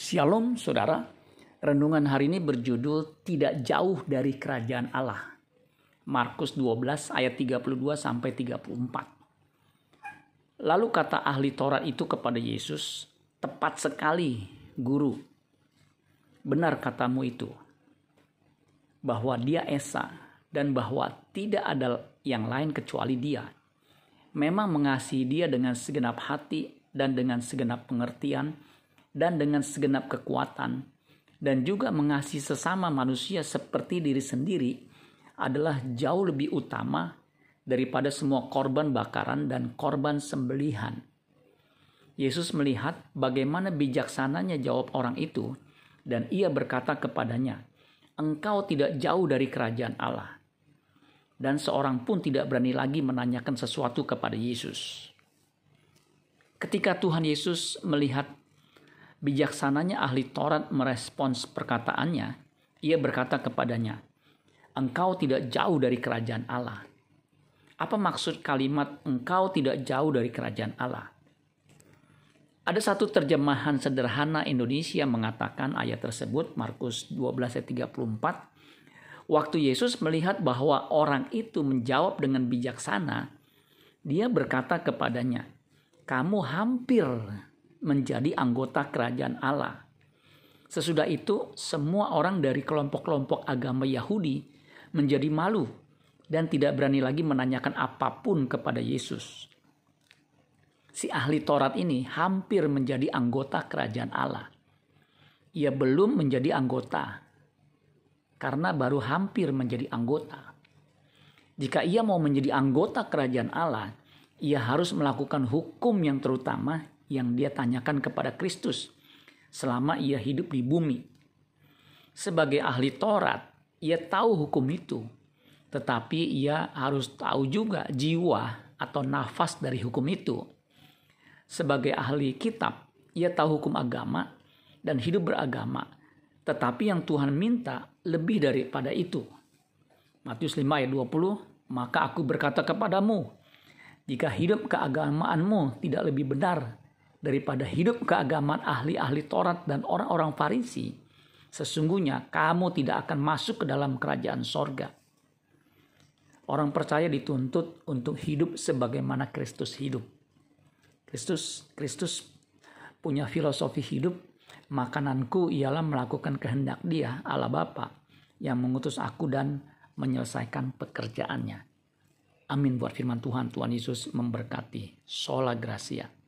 Shalom saudara, renungan hari ini berjudul Tidak Jauh dari Kerajaan Allah. Markus 12 ayat 32 sampai 34. Lalu kata ahli Taurat itu kepada Yesus, "Tepat sekali, guru. Benar katamu itu, bahwa dia Esa dan bahwa tidak ada yang lain kecuali dia. Memang mengasihi dia dengan segenap hati dan dengan segenap pengertian, dan dengan segenap kekuatan dan juga mengasihi sesama manusia seperti diri sendiri adalah jauh lebih utama daripada semua korban bakaran dan korban sembelihan. Yesus melihat bagaimana bijaksananya jawab orang itu dan ia berkata kepadanya, "Engkau tidak jauh dari kerajaan Allah." Dan seorang pun tidak berani lagi menanyakan sesuatu kepada Yesus. Ketika Tuhan Yesus melihat Bijaksananya ahli Taurat merespons perkataannya. Ia berkata kepadanya, "Engkau tidak jauh dari kerajaan Allah." Apa maksud kalimat "engkau tidak jauh dari kerajaan Allah"? Ada satu terjemahan sederhana Indonesia mengatakan ayat tersebut Markus 12 ayat 34. Waktu Yesus melihat bahwa orang itu menjawab dengan bijaksana, dia berkata kepadanya, "Kamu hampir menjadi anggota kerajaan Allah. Sesudah itu, semua orang dari kelompok-kelompok agama Yahudi menjadi malu dan tidak berani lagi menanyakan apa pun kepada Yesus. Si ahli Taurat ini hampir menjadi anggota kerajaan Allah. Ia belum menjadi anggota karena baru hampir menjadi anggota. Jika ia mau menjadi anggota kerajaan Allah, ia harus melakukan hukum yang terutama yang dia tanyakan kepada Kristus selama ia hidup di bumi. Sebagai ahli Taurat, ia tahu hukum itu, tetapi ia harus tahu juga jiwa atau nafas dari hukum itu. Sebagai ahli kitab, ia tahu hukum agama dan hidup beragama, tetapi yang Tuhan minta lebih daripada itu. Matius 5 ayat 20, maka aku berkata kepadamu, jika hidup keagamaanmu tidak lebih benar daripada hidup keagamaan ahli-ahli Taurat dan orang-orang Farisi, sesungguhnya kamu tidak akan masuk ke dalam kerajaan sorga. Orang percaya dituntut untuk hidup sebagaimana Kristus hidup. Kristus Kristus punya filosofi hidup, makananku ialah melakukan kehendak Dia, Allah Bapa, yang mengutus aku dan menyelesaikan pekerjaannya. Amin buat firman Tuhan. Tuhan Yesus memberkati. Sola Gracia.